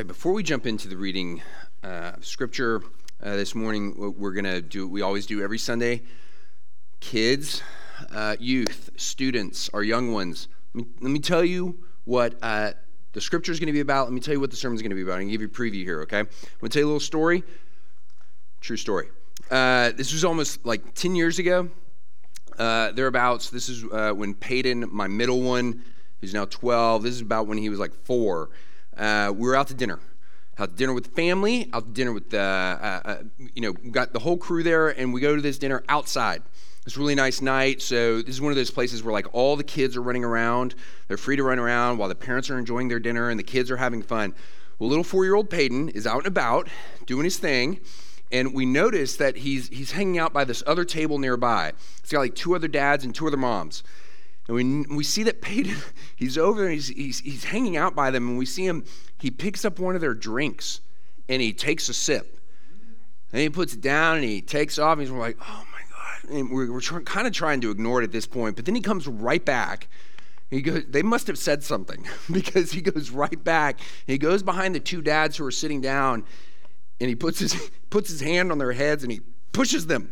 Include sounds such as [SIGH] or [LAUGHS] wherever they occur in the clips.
right, before we jump into the reading uh, of Scripture uh, this morning, we're going to do we always do every Sunday. Kids, uh, youth, students, our young ones, let me, let me tell you what uh, the Scripture is going to be about. Let me tell you what the sermon is going to be about. I'm going to give you a preview here, okay? I'm going to tell you a little story. True story. Uh, this was almost like 10 years ago, uh, thereabouts. This is when Peyton, my middle one, who's now 12, this is about when he was like four uh, we were out to dinner. Out to dinner with family, out to dinner with, uh, uh, uh, you know, got the whole crew there, and we go to this dinner outside. It's a really nice night. So this is one of those places where like all the kids are running around. They're free to run around while the parents are enjoying their dinner and the kids are having fun. Well, little four-year-old Peyton is out and about doing his thing, and we notice that he's he's hanging out by this other table nearby. It's got like two other dads and two other moms. And we, we see that Peyton, [LAUGHS] he's over and he's, he's, he's hanging out by them, and we see him, he picks up one of their drinks and he takes a sip. And he puts it down and he takes off, and he's like, oh my God. And we're, we're try, kind of trying to ignore it at this point, but then he comes right back. He goes, they must have said something [LAUGHS] because he goes right back. He goes behind the two dads who are sitting down and he puts his, [LAUGHS] puts his hand on their heads and he pushes them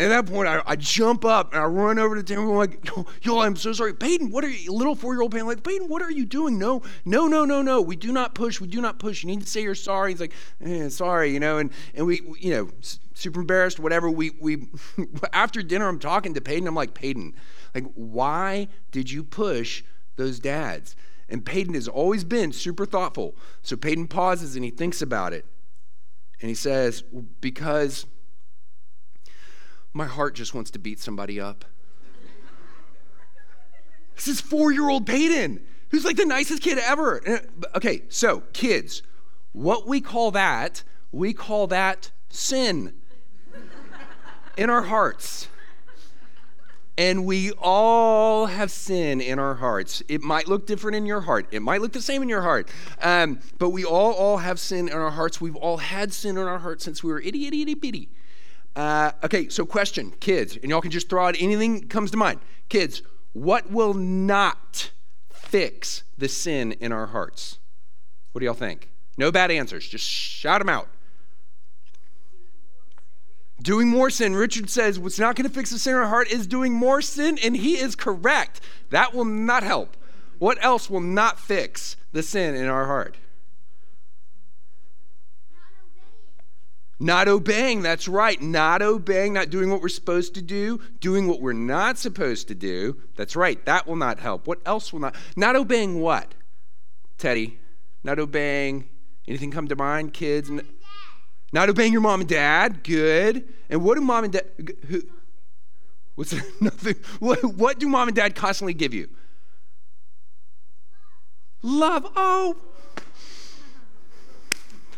at that point, I, I, jump up and I run over to Tim. I'm like, yo, yo, I'm so sorry. Peyton, what are you, little four year old Peyton, like, Peyton, what are you doing? No, no, no, no, no. We do not push. We do not push. You need to say you're sorry. He's like, eh, sorry, you know, and, and we, you know, super embarrassed, whatever. We, we, [LAUGHS] after dinner, I'm talking to Peyton. I'm like, Peyton, like, why did you push those dads? And Peyton has always been super thoughtful. So Peyton pauses and he thinks about it. And he says, because my heart just wants to beat somebody up. this is four year old Peyton, who's like the nicest kid ever. Okay, so kids, what we call that, we call that sin in our hearts. And we all have sin in our hearts. It might look different in your heart. It might look the same in your heart. Um, but we all all have sin in our hearts. We've all had sin in our hearts since we were itty itty itty bitty. Uh, okay, so question, kids, and y'all can just throw out anything that comes to mind. Kids, what will not fix the sin in our hearts? What do y'all think? No bad answers, just shout them out. Doing more sin. Richard says what's not going to fix the sin in our heart is doing more sin, and he is correct. That will not help. What else will not fix the sin in our heart? Not obeying, that's right. Not obeying, not doing what we're supposed to do, doing what we're not supposed to do. That's right. That will not help. What else will not? Not obeying what? Teddy, not obeying. Anything come to mind, kids? Not obeying your mom and dad. Good. And what do mom and dad? Who? What's [LAUGHS] nothing? What, what do mom and dad constantly give you? Love. Oh,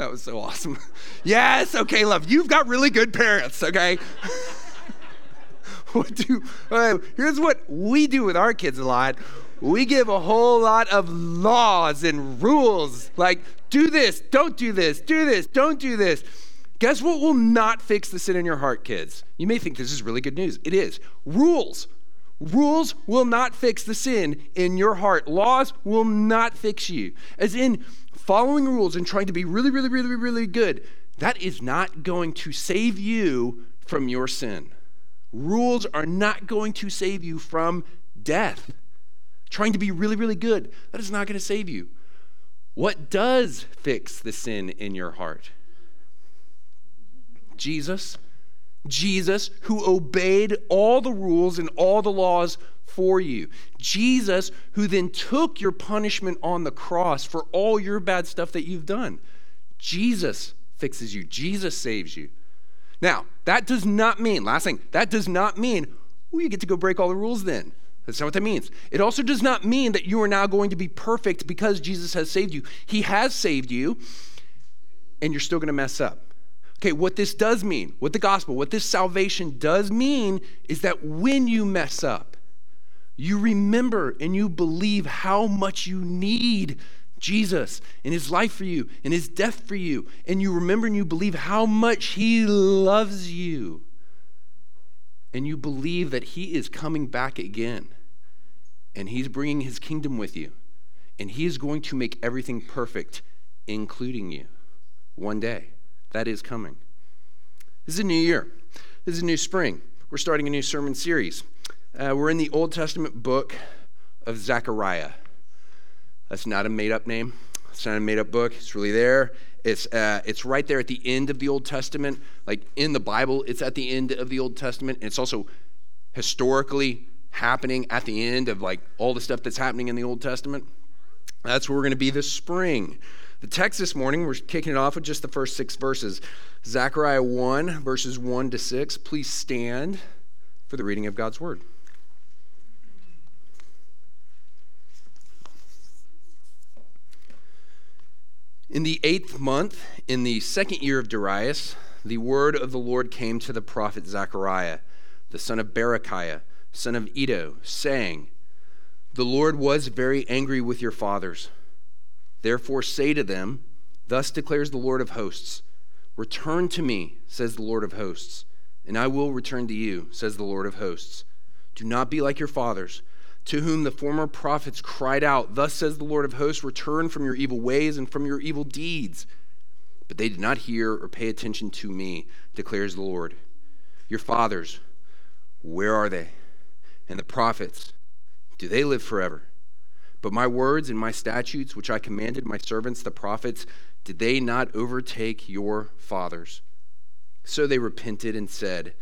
that was so awesome. [LAUGHS] yes, okay, love. You've got really good parents, okay? [LAUGHS] what do, uh, here's what we do with our kids a lot. We give a whole lot of laws and rules like do this, don't do this, do this, don't do this. Guess what will not fix the sin in your heart, kids? You may think this is really good news. It is. Rules. Rules will not fix the sin in your heart. Laws will not fix you. As in, following rules and trying to be really, really, really, really good, that is not going to save you from your sin. Rules are not going to save you from death. Trying to be really, really good, that is not going to save you. What does fix the sin in your heart? Jesus. Jesus, who obeyed all the rules and all the laws for you. Jesus, who then took your punishment on the cross for all your bad stuff that you've done. Jesus fixes you, Jesus saves you. Now, that does not mean, last thing, that does not mean, well, you get to go break all the rules then. That's not what that means. It also does not mean that you are now going to be perfect because Jesus has saved you. He has saved you, and you're still going to mess up. Okay, what this does mean, what the gospel, what this salvation does mean is that when you mess up, you remember and you believe how much you need Jesus and his life for you and his death for you. And you remember and you believe how much he loves you. And you believe that he is coming back again and he's bringing his kingdom with you. And he is going to make everything perfect including you. One day. That is coming. This is a new year. This is a new spring. We're starting a new sermon series. Uh, we're in the Old Testament book of Zechariah. That's not a made up name, it's not a made up book. It's really there. It's, uh, it's right there at the end of the Old Testament. Like in the Bible, it's at the end of the Old Testament. And it's also historically happening at the end of like all the stuff that's happening in the Old Testament. That's where we're going to be this spring. The text this morning, we're kicking it off with just the first six verses. Zechariah 1, verses 1 to 6. Please stand for the reading of God's word. In the eighth month, in the second year of Darius, the word of the Lord came to the prophet Zechariah, the son of Berechiah, son of Iddo, saying, The Lord was very angry with your fathers Therefore, say to them, Thus declares the Lord of hosts Return to me, says the Lord of hosts, and I will return to you, says the Lord of hosts. Do not be like your fathers, to whom the former prophets cried out, Thus says the Lord of hosts, Return from your evil ways and from your evil deeds. But they did not hear or pay attention to me, declares the Lord. Your fathers, where are they? And the prophets, do they live forever? But my words and my statutes, which I commanded my servants the prophets, did they not overtake your fathers? So they repented and said,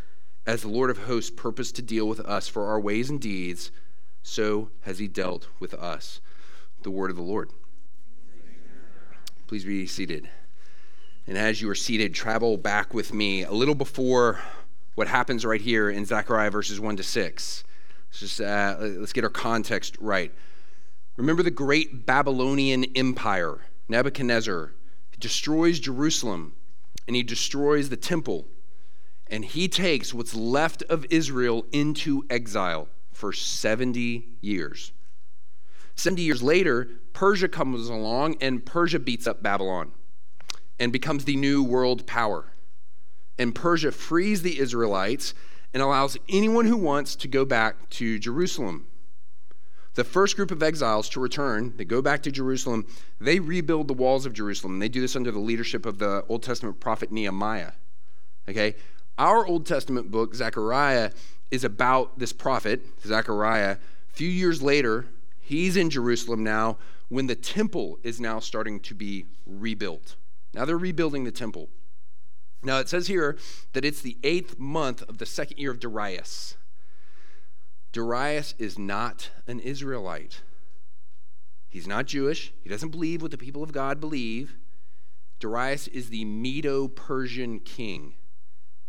As the Lord of hosts purposed to deal with us for our ways and deeds, so has he dealt with us. The word of the Lord. Please be seated. And as you are seated, travel back with me a little before what happens right here in Zechariah verses 1 to 6. Let's just uh, let's get our context right. Remember the great Babylonian Empire, Nebuchadnezzar. Destroys Jerusalem and he destroys the temple. And he takes what's left of Israel into exile for 70 years. 70 years later, Persia comes along and Persia beats up Babylon and becomes the new world power. And Persia frees the Israelites and allows anyone who wants to go back to Jerusalem the first group of exiles to return, they go back to Jerusalem, they rebuild the walls of Jerusalem. They do this under the leadership of the Old Testament prophet Nehemiah. Okay? Our Old Testament book, Zechariah, is about this prophet, Zechariah. A few years later, he's in Jerusalem now when the temple is now starting to be rebuilt. Now they're rebuilding the temple. Now it says here that it's the eighth month of the second year of Darius. Darius is not an Israelite. He's not Jewish. He doesn't believe what the people of God believe. Darius is the Medo Persian king,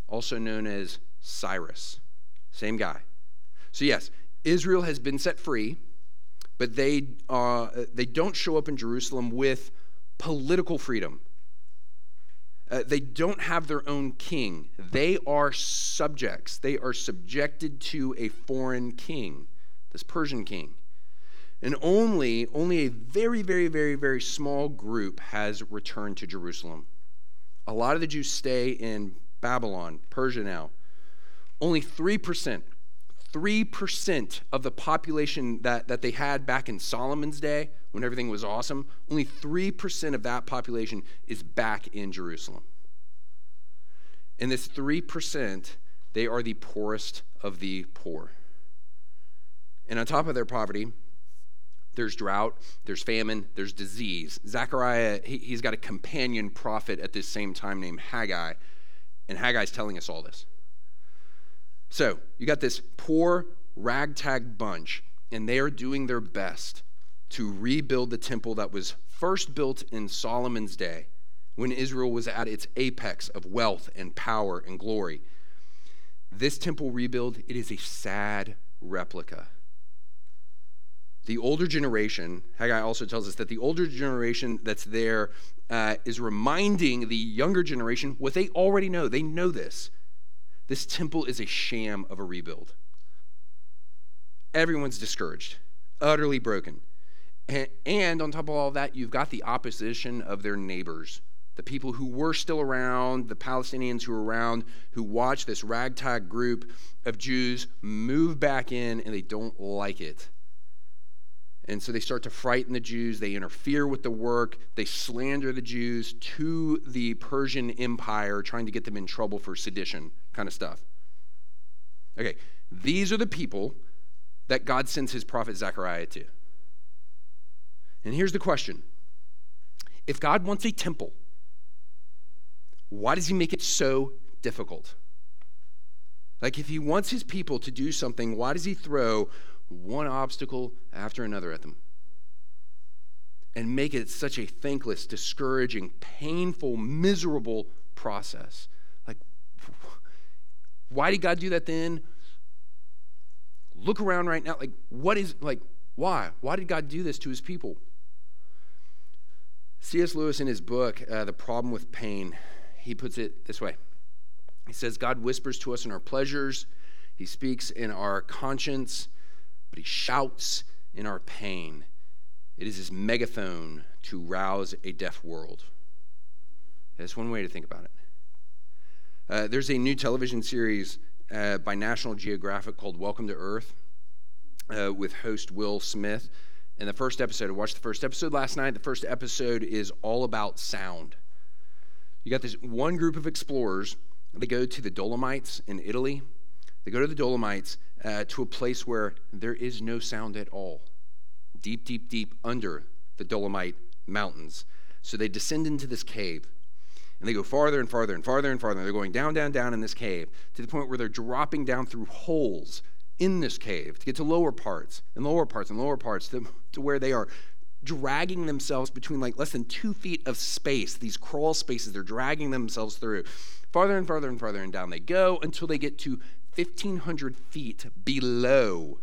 also known as Cyrus. Same guy. So, yes, Israel has been set free, but they, uh, they don't show up in Jerusalem with political freedom. Uh, they don't have their own king. They are subjects. They are subjected to a foreign king, this Persian king. And only, only a very, very, very, very small group has returned to Jerusalem. A lot of the Jews stay in Babylon, Persia now. Only 3%, 3% of the population that, that they had back in Solomon's day when everything was awesome, only 3% of that population is back in Jerusalem. And this 3%, they are the poorest of the poor. And on top of their poverty, there's drought, there's famine, there's disease. Zechariah, he, has got a companion prophet at this same time named Haggai, and Haggai's telling us all this. So, you got this poor, ragtag bunch, and they are doing their best to rebuild the temple that was first built in Solomon's day when Israel was at its apex of wealth and power and glory. This temple rebuild, it is a sad replica. The older generation, Haggai also tells us that the older generation that's there uh, is reminding the younger generation what they already know. They know this. This temple is a sham of a rebuild. Everyone's discouraged, utterly broken. And on top of all that, you've got the opposition of their neighbors, the people who were still around, the Palestinians who were around, who watched this ragtag group of Jews move back in and they don't like it. And so they start to frighten the Jews. They interfere with the work. They slander the Jews to the Persian Empire, trying to get them in trouble for sedition kind of stuff. Okay, these are the people that God sends his prophet Zechariah to. And here's the question If God wants a temple, why does he make it so difficult? Like, if he wants his people to do something, why does he throw one obstacle after another at them? And make it such a thankless, discouraging, painful, miserable process. Like, [LAUGHS] why did God do that then? Look around right now. Like, what is, like, why? Why did God do this to his people? C.S. Lewis, in his book, uh, The Problem with Pain, he puts it this way He says, God whispers to us in our pleasures, He speaks in our conscience, but He shouts in our pain. It is His megaphone to rouse a deaf world. That's one way to think about it. Uh, there's a new television series uh, by National Geographic called Welcome to Earth uh, with host Will Smith. And the first episode, I watched the first episode last night. The first episode is all about sound. You got this one group of explorers. They go to the Dolomites in Italy. They go to the Dolomites uh, to a place where there is no sound at all, deep, deep, deep under the Dolomite mountains. So they descend into this cave. And they go farther and farther and farther and farther. They're going down, down, down in this cave to the point where they're dropping down through holes in this cave to get to lower parts and lower parts and lower parts to, to where they are dragging themselves between like less than two feet of space, these crawl spaces, they're dragging themselves through. Farther and farther and farther and down they go until they get to 1,500 feet below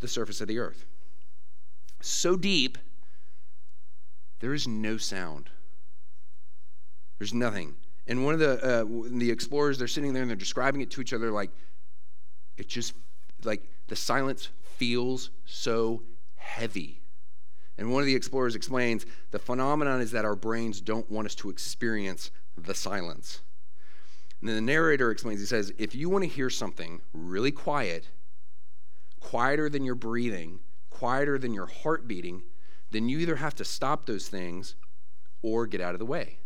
the surface of the earth. So deep, there is no sound. There's nothing. And one of the uh, the explorers, they're sitting there and they're describing it to each other like it just like the silence feels so heavy. And one of the explorers explains the phenomenon is that our brains don't want us to experience the silence. And then the narrator explains, he says, if you want to hear something really quiet, quieter than your breathing, quieter than your heart beating, then you either have to stop those things or get out of the way.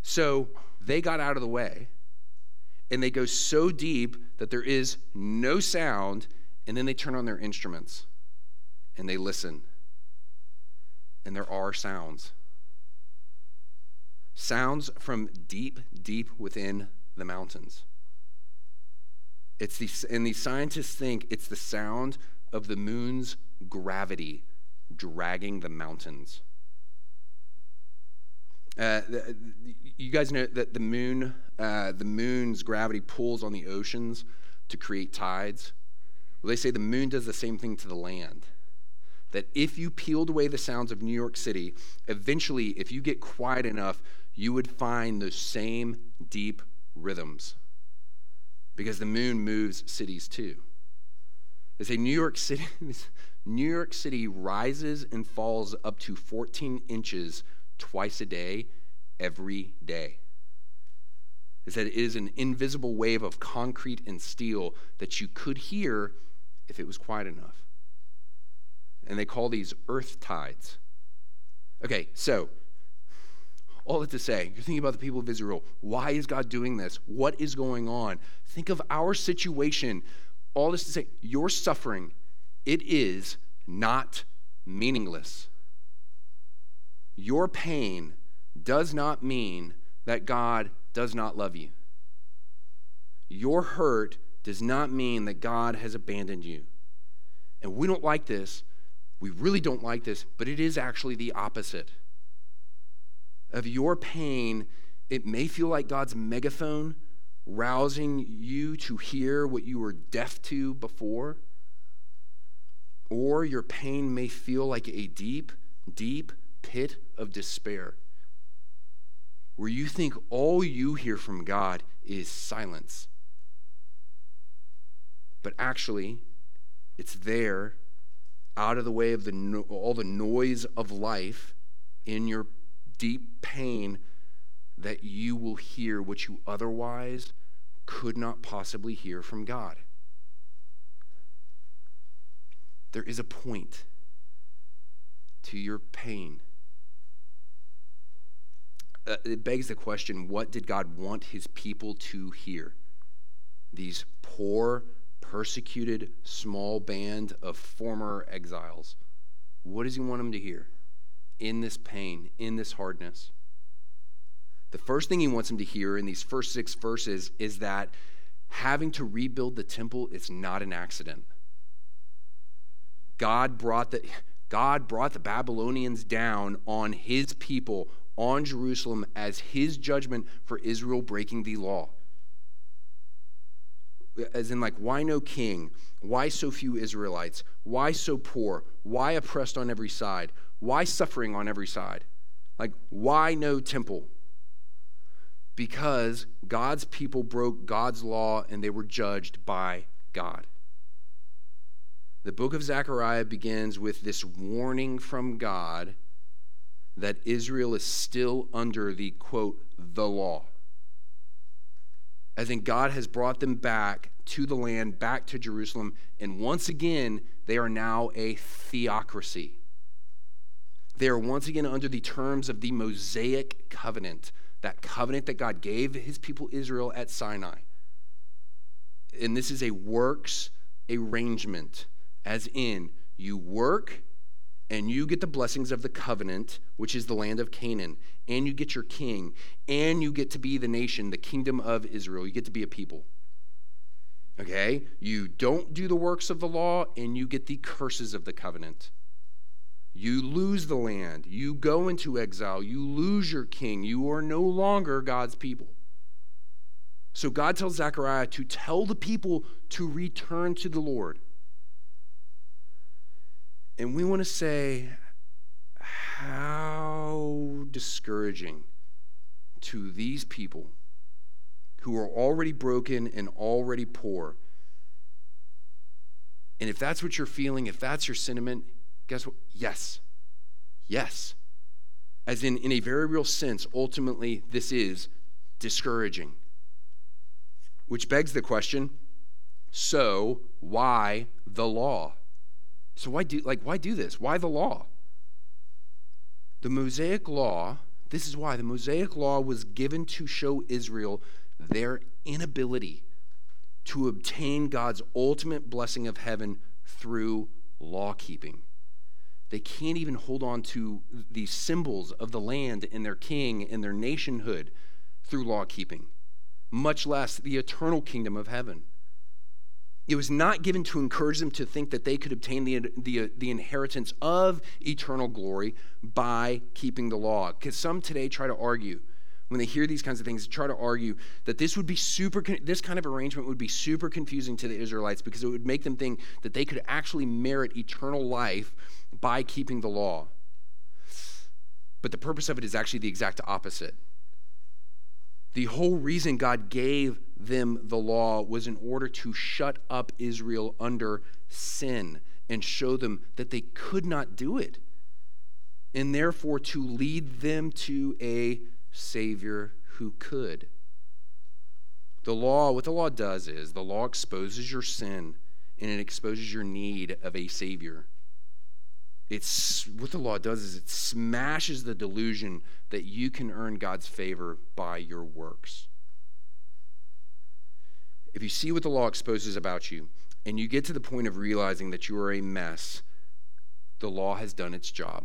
So they got out of the way, and they go so deep that there is no sound, and then they turn on their instruments and they listen. And there are sounds. Sounds from deep, deep within the mountains. It's the, and these scientists think it's the sound of the moon's gravity dragging the mountains. Uh, the, you guys know that the moon, uh, the moon's gravity pulls on the oceans to create tides. Well, they say the moon does the same thing to the land. That if you peeled away the sounds of New York City, eventually, if you get quiet enough, you would find those same deep rhythms. Because the moon moves cities too. They say New York City, [LAUGHS] New York City rises and falls up to 14 inches twice a day, every day. They said it is an invisible wave of concrete and steel that you could hear if it was quiet enough. And they call these earth tides. Okay, so all that to say, you're thinking about the people of Israel. Why is God doing this? What is going on? Think of our situation. All this to say, your suffering, it is not meaningless. Your pain does not mean that God does not love you. Your hurt does not mean that God has abandoned you. And we don't like this. We really don't like this, but it is actually the opposite. Of your pain, it may feel like God's megaphone rousing you to hear what you were deaf to before. Or your pain may feel like a deep, deep pit of despair where you think all you hear from God is silence. But actually, it's there, out of the way of the no- all the noise of life, in your deep pain, that you will hear what you otherwise could not possibly hear from God. there is a point to your pain. Uh, it begs the question what did God want his people to hear? These poor, persecuted, small band of former exiles. What does he want them to hear in this pain, in this hardness? The first thing he wants them to hear in these first six verses is that having to rebuild the temple is not an accident. God brought the God brought the Babylonians down on his people, on Jerusalem, as his judgment for Israel breaking the law. As in, like, why no king? Why so few Israelites? Why so poor? Why oppressed on every side? Why suffering on every side? Like, why no temple? Because God's people broke God's law and they were judged by God. The book of Zechariah begins with this warning from God that Israel is still under the quote, the law. As in, God has brought them back to the land, back to Jerusalem, and once again, they are now a theocracy. They are once again under the terms of the Mosaic covenant, that covenant that God gave his people Israel at Sinai. And this is a works arrangement as in you work and you get the blessings of the covenant, which is the land of Canaan, and you get your king, and you get to be the nation, the kingdom of Israel. You get to be a people. Okay? You don't do the works of the law, and you get the curses of the covenant. You lose the land. You go into exile. You lose your king. You are no longer God's people. So God tells Zechariah to tell the people to return to the Lord. And we want to say, how discouraging to these people who are already broken and already poor. And if that's what you're feeling, if that's your sentiment, guess what? Yes. Yes. As in, in a very real sense, ultimately, this is discouraging. Which begs the question so, why the law? So why do like why do this? Why the law? The Mosaic law, this is why the Mosaic law was given to show Israel their inability to obtain God's ultimate blessing of heaven through law keeping. They can't even hold on to the symbols of the land and their king and their nationhood through law keeping, much less the eternal kingdom of heaven. It was not given to encourage them to think that they could obtain the, the, the inheritance of eternal glory by keeping the law. Because some today try to argue, when they hear these kinds of things, try to argue that this would be super, this kind of arrangement would be super confusing to the Israelites because it would make them think that they could actually merit eternal life by keeping the law. But the purpose of it is actually the exact opposite. The whole reason God gave them the law was in order to shut up Israel under sin and show them that they could not do it, and therefore to lead them to a Savior who could. The law, what the law does is the law exposes your sin and it exposes your need of a Savior. It's what the law does is it smashes the delusion that you can earn God's favor by your works. If you see what the law exposes about you and you get to the point of realizing that you are a mess, the law has done its job.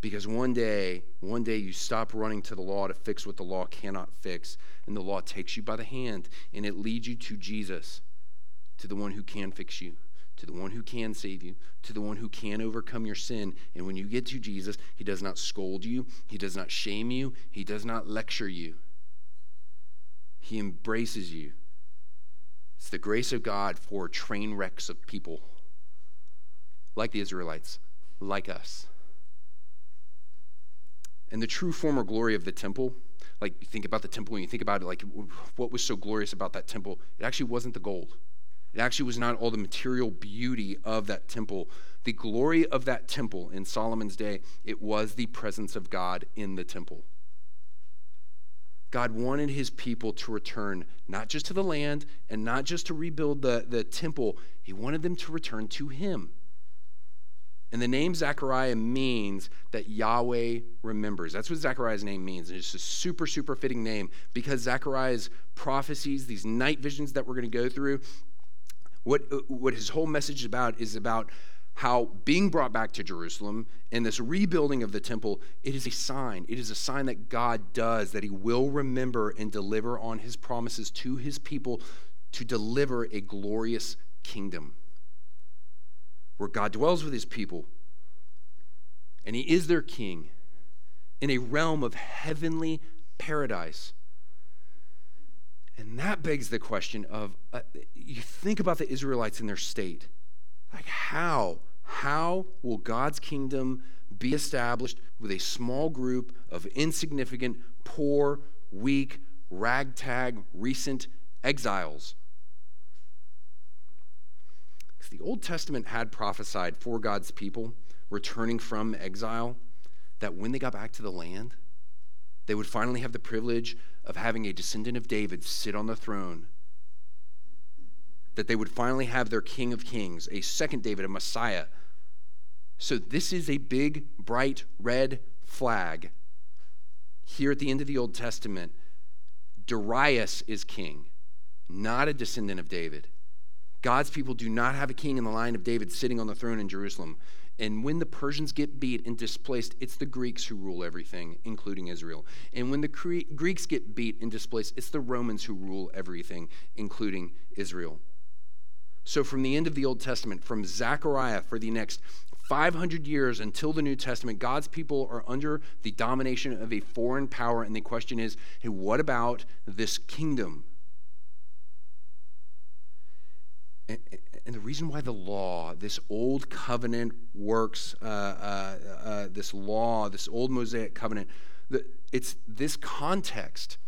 Because one day, one day you stop running to the law to fix what the law cannot fix, and the law takes you by the hand and it leads you to Jesus, to the one who can fix you to the one who can save you, to the one who can overcome your sin. And when you get to Jesus, he does not scold you, he does not shame you, he does not lecture you. He embraces you. It's the grace of God for train wrecks of people like the Israelites, like us. And the true form or glory of the temple, like you think about the temple and you think about it, like what was so glorious about that temple, it actually wasn't the gold. It actually was not all the material beauty of that temple. The glory of that temple in Solomon's day, it was the presence of God in the temple. God wanted his people to return not just to the land and not just to rebuild the, the temple, he wanted them to return to him. And the name Zechariah means that Yahweh remembers. That's what Zechariah's name means. And it's a super, super fitting name because Zechariah's prophecies, these night visions that we're going to go through, what, uh, what his whole message is about is about how being brought back to Jerusalem and this rebuilding of the temple, it is a sign. It is a sign that God does, that He will remember and deliver on His promises to His people to deliver a glorious kingdom where God dwells with His people and He is their king in a realm of heavenly paradise. And that begs the question of uh, you think about the Israelites in their state like, how? How will God's kingdom be established with a small group of insignificant, poor, weak, ragtag, recent exiles? Because the Old Testament had prophesied for God's people returning from exile that when they got back to the land, they would finally have the privilege of having a descendant of David sit on the throne that they would finally have their King of Kings, a second David, a Messiah. So, this is a big, bright red flag here at the end of the Old Testament. Darius is king, not a descendant of David. God's people do not have a king in the line of David sitting on the throne in Jerusalem. And when the Persians get beat and displaced, it's the Greeks who rule everything, including Israel. And when the Cre- Greeks get beat and displaced, it's the Romans who rule everything, including Israel. So, from the end of the Old Testament, from Zechariah for the next 500 years until the New Testament, God's people are under the domination of a foreign power. And the question is hey, what about this kingdom? And, and the reason why the law, this old covenant works, uh, uh, uh, this law, this old Mosaic covenant, the, it's this context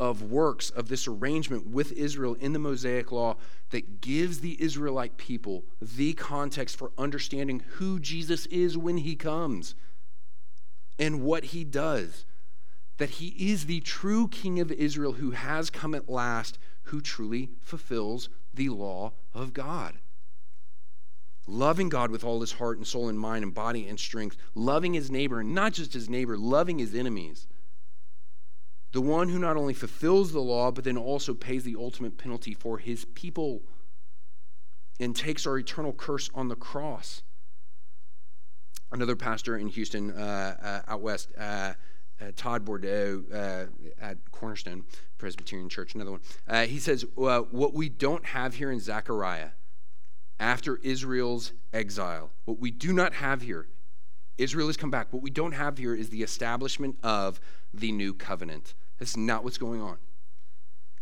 of works of this arrangement with Israel in the Mosaic Law that gives the Israelite people the context for understanding who Jesus is when he comes and what he does. That he is the true King of Israel who has come at last, who truly fulfills the law of God. Loving God with all his heart and soul and mind and body and strength, loving his neighbor, and not just his neighbor, loving his enemies the one who not only fulfills the law, but then also pays the ultimate penalty for his people and takes our eternal curse on the cross. Another pastor in Houston, uh, uh, out west, uh, uh Todd Bordow uh, at Cornerstone Presbyterian Church, another one, uh, he says, What we don't have here in Zechariah after Israel's exile, what we do not have here, Israel has come back. What we don't have here is the establishment of the new covenant. That's not what's going on.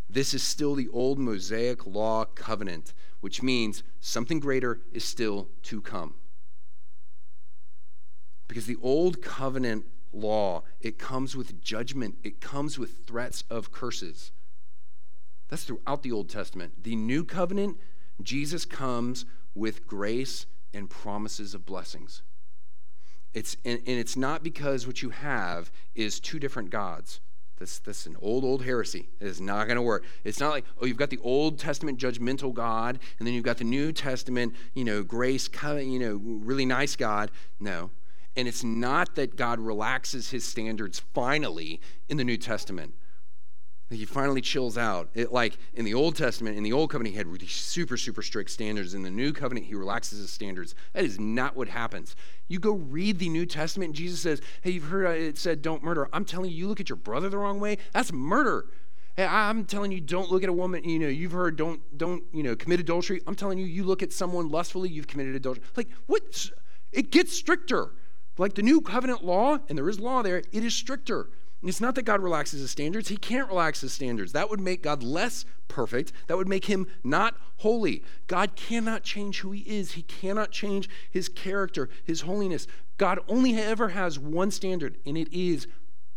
This is still the old Mosaic law covenant, which means something greater is still to come. Because the old covenant law, it comes with judgment, it comes with threats of curses. That's throughout the Old Testament. The new covenant, Jesus comes with grace and promises of blessings. It's, and, and it's not because what you have is two different gods. This, this is an old, old heresy. It is not going to work. It's not like, oh, you've got the Old Testament judgmental God, and then you've got the New Testament, you know, grace, you know, really nice God. No. And it's not that God relaxes his standards finally in the New Testament. He finally chills out. It, like in the Old Testament, in the Old Covenant, he had really super, super strict standards. In the New Covenant, he relaxes his standards. That is not what happens. You go read the New Testament, and Jesus says, Hey, you've heard uh, it said, don't murder. I'm telling you, you look at your brother the wrong way, that's murder. Hey, I'm telling you, don't look at a woman, you know, you've heard, don't, don't, you know, commit adultery. I'm telling you, you look at someone lustfully, you've committed adultery. Like, what? It gets stricter. Like the New Covenant law, and there is law there, it is stricter. It's not that God relaxes his standards. He can't relax his standards. That would make God less perfect. That would make him not holy. God cannot change who he is, he cannot change his character, his holiness. God only ever has one standard, and it is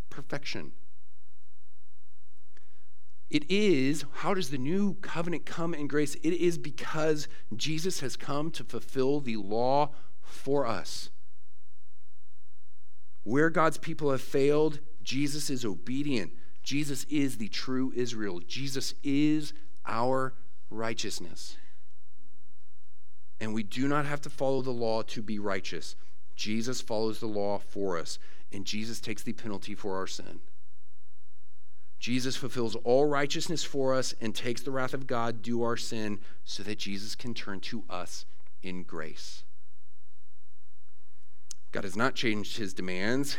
perfection. It is, how does the new covenant come in grace? It is because Jesus has come to fulfill the law for us. Where God's people have failed, Jesus is obedient. Jesus is the true Israel. Jesus is our righteousness. And we do not have to follow the law to be righteous. Jesus follows the law for us, and Jesus takes the penalty for our sin. Jesus fulfills all righteousness for us and takes the wrath of God due our sin so that Jesus can turn to us in grace. God has not changed his demands,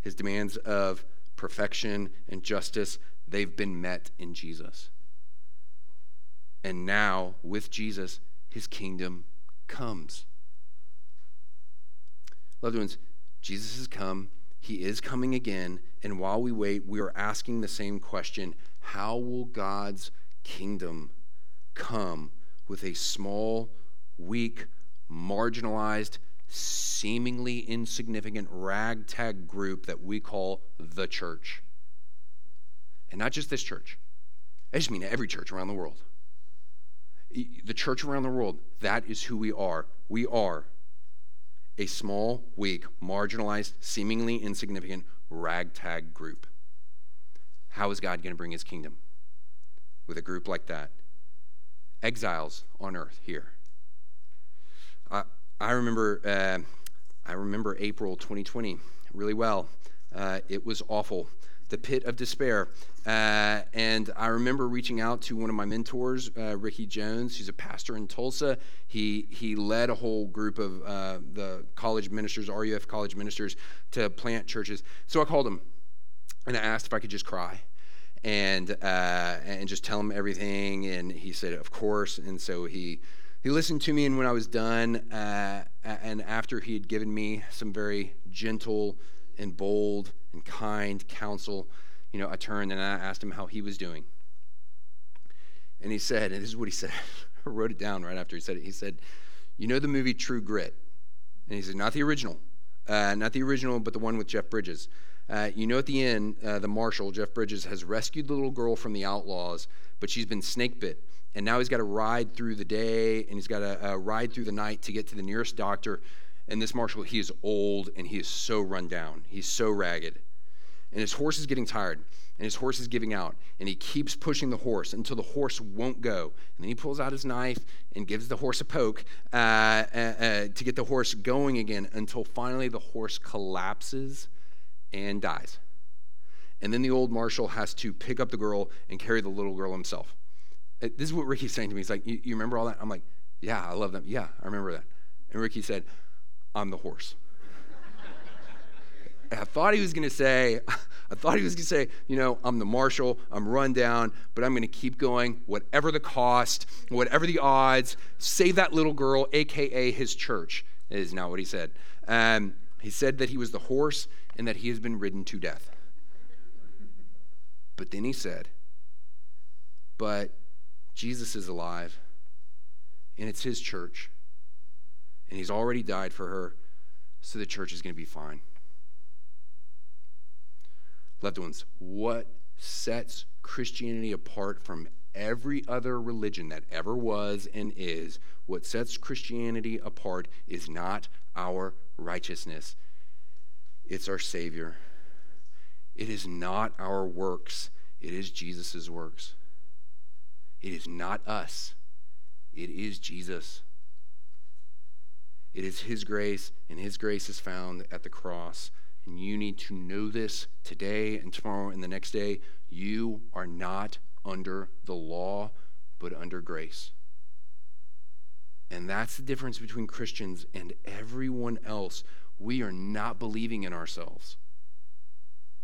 his demands of perfection and justice. They've been met in Jesus. And now, with Jesus, his kingdom comes. Loved ones, Jesus has come. He is coming again. And while we wait, we are asking the same question How will God's kingdom come with a small, weak, marginalized, seemingly insignificant ragtag group that we call the church? And not just this church, I just mean every church around the world. The church around the world, that is who we are. We are a small, weak, marginalized, seemingly insignificant ragtag group. How is God going to bring his kingdom with a group like that? Exiles on earth here. I remember uh, I remember April 2020 really well. Uh, it was awful the pit of despair. Uh, and I remember reaching out to one of my mentors, uh, Ricky Jones, who's a pastor in Tulsa. He, he led a whole group of uh, the college ministers, RUF college ministers, to plant churches. So I called him and I asked if I could just cry and, uh, and just tell him everything. And he said, Of course. And so he, he listened to me. And when I was done, uh, and after he had given me some very gentle, and bold and kind counsel, you know, I turned and I asked him how he was doing. And he said, and this is what he said. [LAUGHS] I wrote it down right after he said it. He said, You know the movie True Grit? And he said, Not the original. Uh, not the original, but the one with Jeff Bridges. Uh, you know, at the end, uh, the marshal, Jeff Bridges, has rescued the little girl from the outlaws, but she's been snake bit. And now he's got to ride through the day and he's got to uh, ride through the night to get to the nearest doctor and this marshal, he is old and he is so run down. He's so ragged. And his horse is getting tired and his horse is giving out. And he keeps pushing the horse until the horse won't go. And then he pulls out his knife and gives the horse a poke uh, uh, uh, to get the horse going again until finally the horse collapses and dies. And then the old marshal has to pick up the girl and carry the little girl himself. This is what Ricky's saying to me. He's like, You, you remember all that? I'm like, Yeah, I love them. Yeah, I remember that. And Ricky said, I'm the horse. [LAUGHS] I thought he was going to say, [LAUGHS] I thought he was going to say, you know, I'm the marshal, I'm run down, but I'm going to keep going, whatever the cost, whatever the odds, save that little girl, AKA his church, is not what he said. Um, he said that he was the horse and that he has been ridden to death. But then he said, but Jesus is alive, and it's his church and he's already died for her, so the church is going to be fine. Loved ones, what sets Christianity apart from every other religion that ever was and is, what sets Christianity apart is not our righteousness, it's our Savior. It is not our works, it is Jesus' works. It is not us, it is Jesus. It is His grace, and His grace is found at the cross. And you need to know this today and tomorrow and the next day. You are not under the law, but under grace. And that's the difference between Christians and everyone else. We are not believing in ourselves,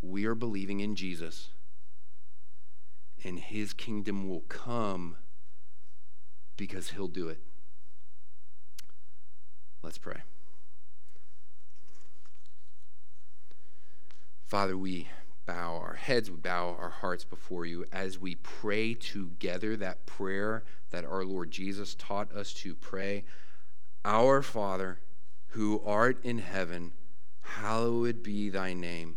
we are believing in Jesus. And his kingdom will come because he'll do it. Let's pray. Father, we bow our heads, we bow our hearts before you as we pray together that prayer that our Lord Jesus taught us to pray. Our Father, who art in heaven, hallowed be thy name.